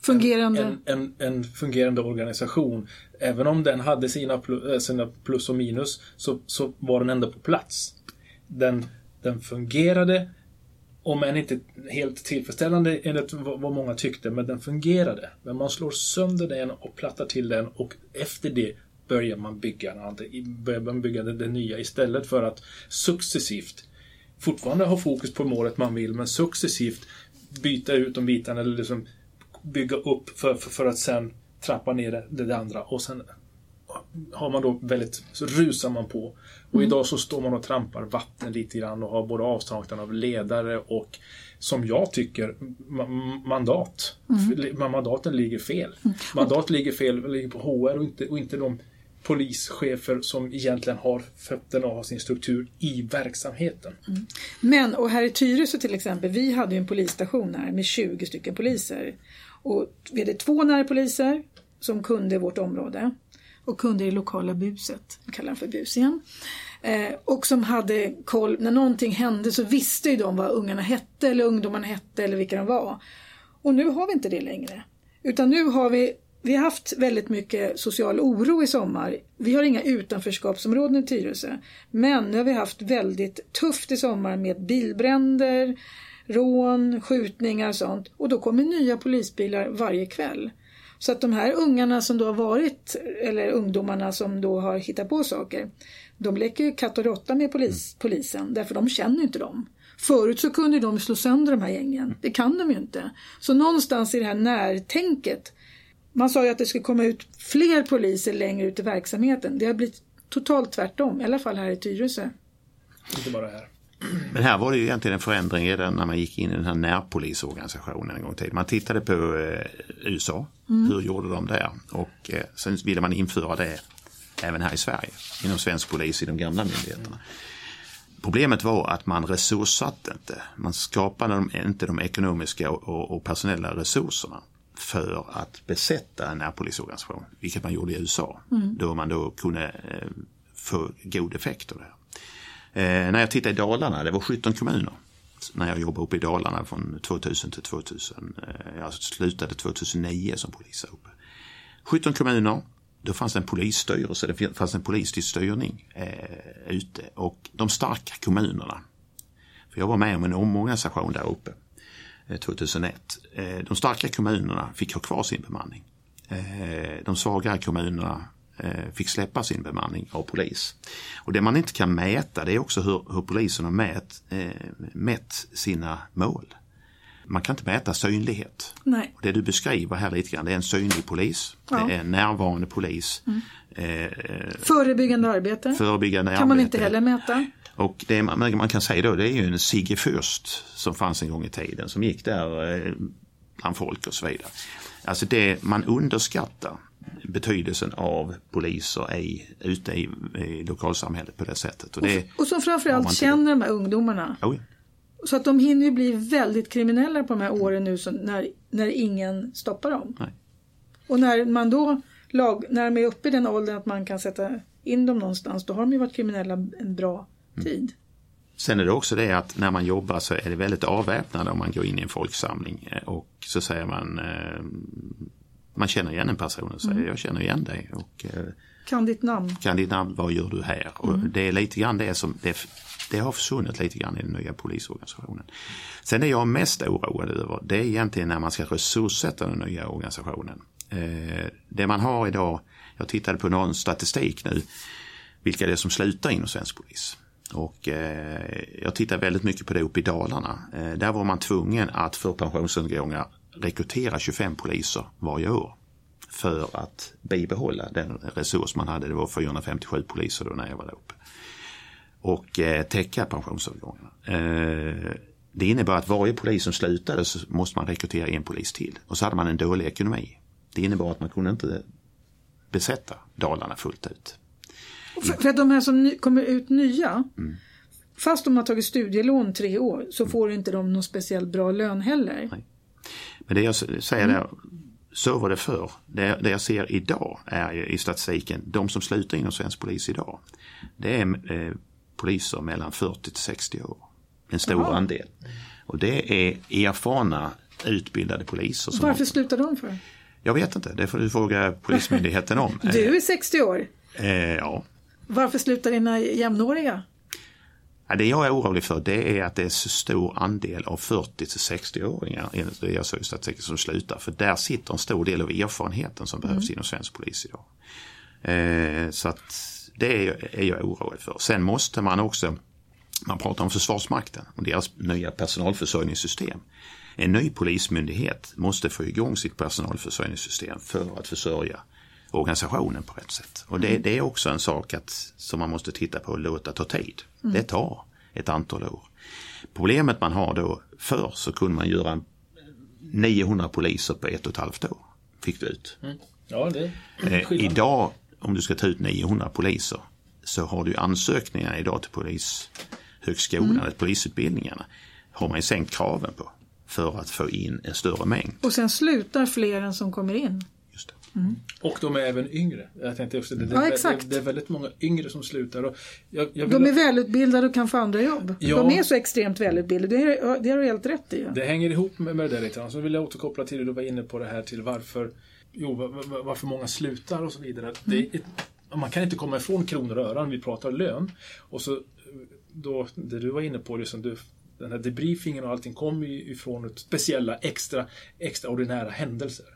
S1: Fungerande.
S2: En, en, en, fungerande organisation. Även om den hade sina plus, eh, sina plus och minus så, så var den ändå på plats. Den, den fungerade, om än inte helt tillfredsställande enligt vad många tyckte, men den fungerade. Men man slår sönder den och plattar till den och efter det börjar man bygga, börjar man bygga det, det nya istället för att successivt fortfarande ha fokus på målet man vill, men successivt byta ut de bitarna eller liksom bygga upp för, för, för att sen trappa ner det, det andra och sen har man då väldigt, så rusar man på. Och mm. idag så står man och trampar vatten lite grann och har både avsaknad av ledare och som jag tycker mandat. Mm. Mandaten ligger fel. Mm. Mandat ligger fel, ligger på HR och inte, och inte de polischefer som egentligen har fötterna och har sin struktur i verksamheten. Mm.
S1: Men, och här i Tyresö till exempel, vi hade en polisstation här med 20 stycken poliser. Och vi hade två närpoliser som kunde vårt område och kunde det lokala buset, vi kallar den för bus igen. Eh, och som hade koll, när någonting hände så visste ju de vad ungarna hette eller ungdomarna hette eller vilka de var. Och nu har vi inte det längre. Utan nu har vi vi har haft väldigt mycket social oro i sommar. Vi har inga utanförskapsområden i Tyresö. Men nu har vi haft väldigt tufft i sommar med bilbränder, rån, skjutningar och sånt. Och då kommer nya polisbilar varje kväll. Så att de här ungarna som då har varit, eller ungdomarna som då har hittat på saker, de leker ju katt och råtta med polis, polisen därför de känner inte dem. Förut så kunde de slå sönder de här gängen. Det kan de ju inte. Så någonstans i det här närtänket man sa ju att det skulle komma ut fler poliser längre ut i verksamheten. Det har blivit totalt tvärtom, i alla fall här i Tyresö.
S2: Inte bara här.
S3: Men här var det ju egentligen en förändring redan när man gick in i den här närpolisorganisationen en gång till. Man tittade på eh, USA, mm. hur gjorde de där? Och eh, sen ville man införa det även här i Sverige, inom svensk polis i de gamla myndigheterna. Problemet var att man resurssatte inte. Man skapade inte de ekonomiska och, och personella resurserna för att besätta en närpolisorganisation, vilket man gjorde i USA. Mm. Då man då kunde eh, få god effekt av det. Eh, när jag tittade i Dalarna, det var 17 kommuner när jag jobbade uppe i Dalarna från 2000 till 2000. Eh, jag slutade 2009 som polis uppe. 17 kommuner, då fanns det en polisstyrelse, det fanns en politisk styrning eh, ute och de starka kommunerna. För jag var med om en omorganisation där uppe eh, 2001. Eh, de starka kommunerna fick ha kvar sin bemanning. Eh, de svagare kommunerna fick släppa sin bemanning av polis. Och det man inte kan mäta det är också hur, hur polisen har mät, mätt sina mål. Man kan inte mäta synlighet.
S1: Nej.
S3: Det du beskriver här lite grann det är en synlig polis, ja. det är en närvarande polis. Mm.
S1: Eh, förebyggande arbete
S3: förebyggande
S1: kan arbete. man inte heller mäta.
S3: Och det man kan säga då det är ju en Sigge Fürst som fanns en gång i tiden som gick där eh, bland folk och så vidare. Alltså det man underskattar betydelsen av poliser i, ute i, i lokalsamhället på det sättet.
S1: Och, det och som framförallt känner de här ungdomarna.
S3: Oh ja.
S1: Så att de hinner ju bli väldigt kriminella på de här åren nu så när, när ingen stoppar dem.
S3: Nej.
S1: Och när man då lag, när de är uppe i den åldern att man kan sätta in dem någonstans, då har de ju varit kriminella en bra tid.
S3: Sen är det också det att när man jobbar så är det väldigt avväpnande om man går in i en folksamling eh, och så säger man eh, man känner igen en person och säger mm. jag känner igen dig. Och, eh,
S1: kan ditt namn.
S3: Kan ditt namn, vad gör du här? Mm. Och det är lite grann det som det, det, har försvunnit lite grann i den nya polisorganisationen. Sen är jag mest oroad över det är egentligen när man ska resurssätta den nya organisationen. det man har idag, jag tittade på någon statistik nu, vilka det är som slutar inom svensk polis. Och eh, jag tittar väldigt mycket på det uppe i Dalarna. Eh, där var man tvungen att för pensionsövergångar rekrytera 25 poliser varje år. För att bibehålla den resurs man hade. Det var 457 poliser då när jag var där uppe. Och eh, täcka pensionsövergångarna. Eh, det innebar att varje polis som slutade så måste man rekrytera en polis till. Och så hade man en dålig ekonomi. Det innebar att man kunde inte besätta Dalarna fullt ut.
S1: För, för, att de här som ny, kommer ut nya, mm. fast de har tagit studielån tre år så mm. får inte de någon speciellt bra lön heller. Nej.
S3: Men det jag säger mm. där, så var det förr. Det, det jag ser idag är ju i statistiken, de som slutar inom svensk polis idag, det är eh, poliser mellan 40 till 60 år. En stor Aha. andel. Och det är erfarna utbildade poliser. Som
S1: Varför
S3: har,
S1: slutar de för?
S3: jag vet inte, det får du fråga Polismyndigheten om.
S1: Du är 60 år.
S3: Eh, ja.
S1: Varför slutar dina jämnåriga?
S3: Ja, Det jag är orolig för det är att det är så stor andel av 40 till 60-åringar enligt det jag såg i statistiken som slutar. För där sitter en stor del av erfarenheten som behövs inom svensk polis idag. Eh, så att det är, är jag orolig för. Sen måste man också, man pratar om Försvarsmakten och deras nya personalförsörjningssystem. En ny polismyndighet måste få igång sitt personalförsörjningssystem för att försörja organisationen på rätt sätt. Och det, det är också en sak att, som man måste titta på och låta ta tid. Det tar ett antal år. Problemet man har då, förr så kunde man göra 900 poliser på ett och ett halvt år. Fick du ut.
S2: Ja, det
S3: Eh, idag, om du ska ta ut 900 poliser, så har du ansökningar idag till polishögskolan,
S1: Mm.
S3: polisutbildningarna, har man ju sänkt kraven på för att få in en större mängd.
S1: Och sen slutar fler än som kommer in.
S3: Det.
S2: Och de är även yngre. Jag tänkte också, det, det,
S1: Ja,
S2: det, det, är väldigt många yngre som slutar. Jag, jag
S1: De är välutbildade och kan få andra jobb.
S2: Ja.
S1: De är så extremt välutbildade. Det, är, det har du helt rätt i.
S2: det hänger ihop med, med det där lite. Så vill jag återkoppla till det du var inne på det här till varför, jo, va- va- varför många slutar och så vidare. Det är man kan inte komma ifrån kronor och ören, vi pratar lön. Och så då, det du var inne på, liksom du, den här debriefingen och allting kommer ju ifrån speciella, extra, extraordinära händelser.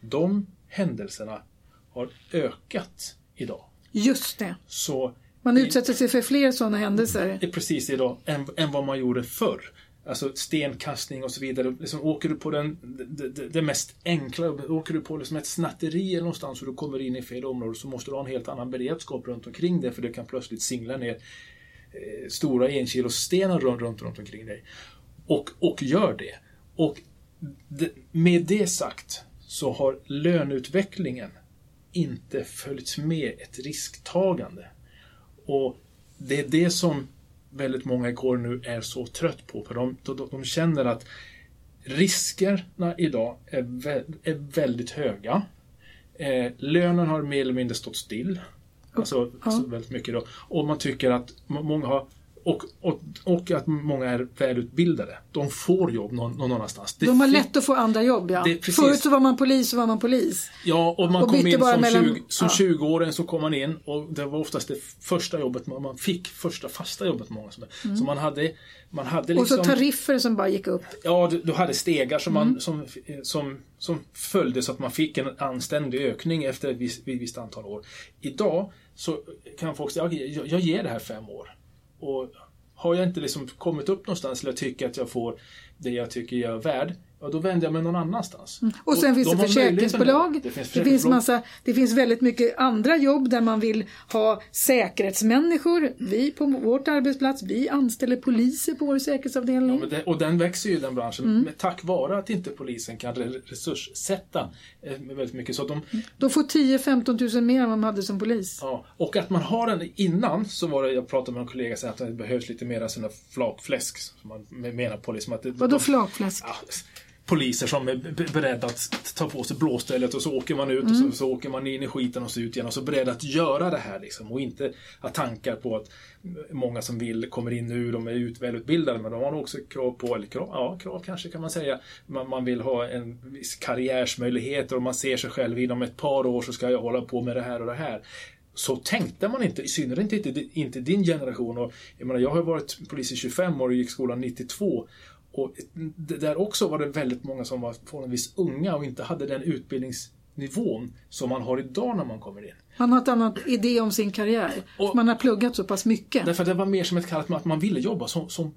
S2: De händelserna har ökat idag.
S1: Just det.
S2: Så
S1: Man utsätter sig för fler sådana händelser.
S2: precis idag än, än vad man gjorde förr. Alltså stenkastning och så vidare. Liksom, åker du på den, det, det, det mest enkla, åker du på liksom ett snatteri eller någonstans och du kommer in i fel område så måste du ha en helt annan beredskap runt omkring dig för det kan plötsligt singla ner eh, stora enkilostenar runt, runt, runt omkring dig. Och, och gör det. Och det, med det sagt så har löneutvecklingen inte följt med ett risktagande. Och det är det som väldigt många kåren nu är så trött på. För de, de, de känner att riskerna idag är, vä- är väldigt höga. Eh, lönen har mer eller mindre stått still. Alltså, alltså väldigt mycket då. Och man tycker att må- många har och, och, och att många är välutbildade. De får jobb någon, någon annanstans. Det
S1: De har lätt att få andra jobb, ja.
S2: Det.
S1: Förut så var man polis så var man polis.
S2: Ja, och man
S1: Och
S2: kom in som,
S1: mellan-
S2: 20, som
S1: ja.
S2: 20-åring så kom man in och det var oftast det första jobbet man, man fick, första fasta jobbet många som Så man hade, man hade
S1: Mm. Och så
S2: liksom...
S1: tariffer som bara gick upp.
S2: Ja, du, du hade stegar som,
S1: Mm.
S2: man, som, som, som följde så att man fick en anständig ökning efter ett visst, ett visst antal år. Idag så kan folk säga, jag, jag ger det här fem år. Och har jag inte liksom kommit upp någonstans eller tycker att jag får det jag tycker jag är värd, ja då vänder jag mig någon annanstans.
S1: Mm. Och sen finns
S2: de
S1: det försäkringsbolag. Det finns,
S2: försäkringsbolag.
S1: massa, det finns väldigt mycket andra jobb där man vill ha säkerhetsmänniskor. Vi på vårt arbetsplats, vi anställer poliser på vår säkerhetsavdelning.
S2: Men det, och den växer ju den branschen
S1: Mm.
S2: med, tack vare att inte polisen kan re- resurssätta eh, väldigt mycket. Så att de,
S1: De får 10-15 000 mer än vad de hade som polis.
S2: ja, och att man har en, innan så var det, jag pratade med en kollega som att det behövs lite mer sådana flakfläsk. Som man menar på liksom att det,
S1: Vadå flakfläsk?
S2: ja, poliser som är be- beredda att ta på sig blåstället och så åker man ut och så, så åker man in i skiten och så ut igen och så beredda att göra det här liksom och inte ha tankar på att många som vill kommer in nu, de är ut, välutbildade men de har nog också krav på, eller krav, ja krav kanske kan man säga, man, man vill ha en viss karriärsmöjligheter och man ser sig själv inom ett par år så ska jag hålla på med det här och det här. Så tänkte man inte, i synnerhet inte, inte din generation. Och, jag, menar, jag har varit polis i 25 år och gick skolan 92. Och där också var det väldigt många som var förhållandevis unga och inte hade den utbildningsnivån som man har idag när man kommer in.
S1: Man har ett annat idé om sin karriär.
S2: Och-
S1: man har pluggat så pass mycket.
S2: Därför det var mer som ett kallt att man ville jobba som, som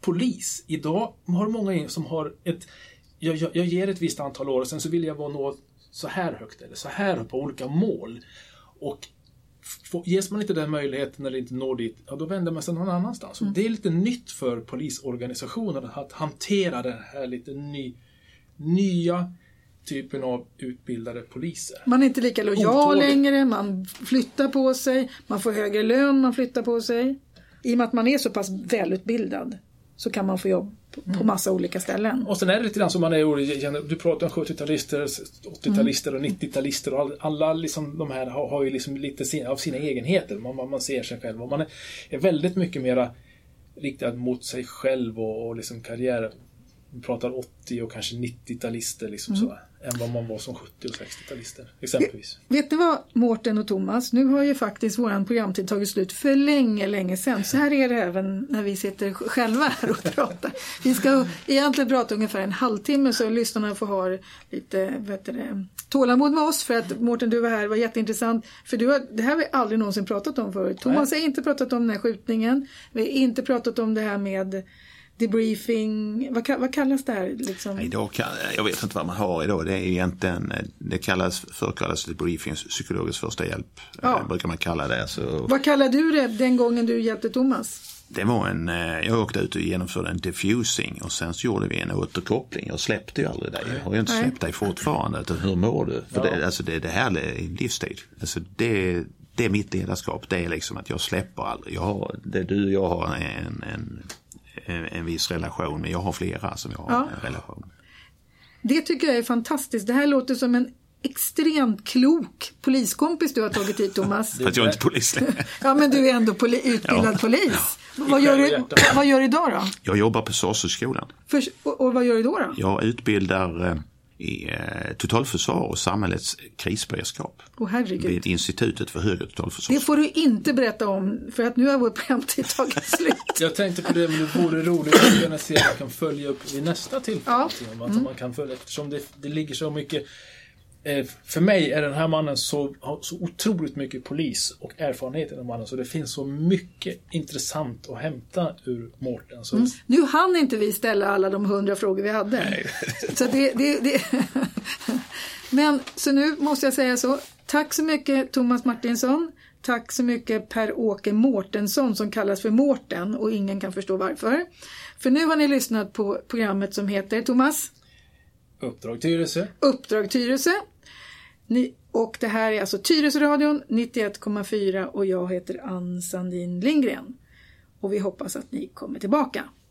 S2: polis. Idag har många som har ett... Jag, jag, jag ger ett visst antal år och sen så vill jag vara nå så här högt eller så här på olika mål. Och ges man inte den möjligheten eller inte når dit, ja då vänder man sig någon annanstans. Och det är lite nytt för polisorganisationen att hantera den här lite ny, nya typen av utbildade poliser.
S1: Man är inte lika lojal längre, man flyttar på sig, man får högre lön, man flyttar på sig. I och med att man är så pass välutbildad så kan man få jobb på-
S2: Mm.
S1: massa olika ställen.
S2: Och sen är det lite grann som man är Du pratar om 70-talister, 80-talister och 90-talister och all, alla liksom de här har, har ju liksom lite sin, av sina egenheter. Man, man, man ser sig själv och man är, är väldigt mycket mera riktad mot sig själv och, och liksom karriär vi pratar 80 och kanske 90-talister liksom
S1: Mm.
S2: så, än vad man var som 70 och 60-talister exempelvis.
S1: Vet ni vad Mårten och Thomas, nu har ju faktiskt våran programtid tagit slut för länge, länge sedan. Så här är det även när vi sitter själva här och pratar. Vi ska egentligen prata ungefär en halvtimme så lyssnarna får ha lite vet du tålamod med oss för att Mårten du var här, det var jätteintressant. För du har, det här har vi aldrig någonsin pratat om förut. Thomas har inte pratat om den här skjutningen. Vi har inte pratat om det här med debriefing. Vad, vad kallas det här? Liksom?
S3: Idag kan, jag vet inte vad man har idag. Det är egentligen, det kallas, det briefings, psykologisk första hjälp.
S1: Ja.
S3: eh, Brukar man kalla det. Så
S1: Vad kallar du det den gången du hjälpte Thomas?
S3: det var en, eh, jag åkte ut och genomförde en diffusing och sen så gjorde vi en återkoppling. Jag släppte ju aldrig dig. Jag har ju inte
S1: Nej.
S3: släppt dig fortfarande. Utan hur mår du? För det, alltså det, det här är livsstil. Alltså det, det är mitt ledarskap. Det är liksom att jag släpper aldrig. Jag har, det, du och jag har en, en, en, en viss relation men jag har flera som jag har
S1: Ja.
S3: en relation med.
S1: Det tycker jag är fantastiskt. Det här låter som en extremt klok poliskompis du har tagit hit Thomas.
S3: För att jag är inte polis längre.
S1: Ja men du är ändå poli- utbildad
S3: Ja.
S1: polis. Vad, gör du, vad gör du idag då?
S3: Jag jobbar på Sorshögskolan.
S1: För, och, och vad gör du då? då?
S3: Jag utbildar eh, i eh, totalförsvar och samhällets krisberedskap
S1: Åh herregud.
S3: vid Institutet för högre totalförsvar.
S1: Det får du inte berätta om för att nu har vår programtid tagit slut.
S2: Jag tänkte på det, men det vore roligt att kunna se om man kan följa upp vid nästa tillfälle.
S1: Ja.
S2: Om Att man kan följa, eftersom det, det ligger så mycket för mig är den här mannen så, har så otroligt mycket polis och erfarenhet i den mannen så det finns så mycket intressant att hämta ur Mårten. Så
S1: Nu hann inte vi ställa alla de hundra frågor vi hade. Så det, det, det. Men så nu måste jag säga så. Tack så mycket Thomas Martinsson. Tack så mycket Per-Åke Mårtensson som kallas för Mårten och ingen kan förstå varför. För nu har ni lyssnat på programmet som heter Thomas
S2: Uppdrag Tyresö.
S1: Uppdrag Tyresö. Ni, och det här är alltså Tyresöradion 91,4 och jag heter Ann Sandin Lindgren. Och vi hoppas att ni kommer tillbaka.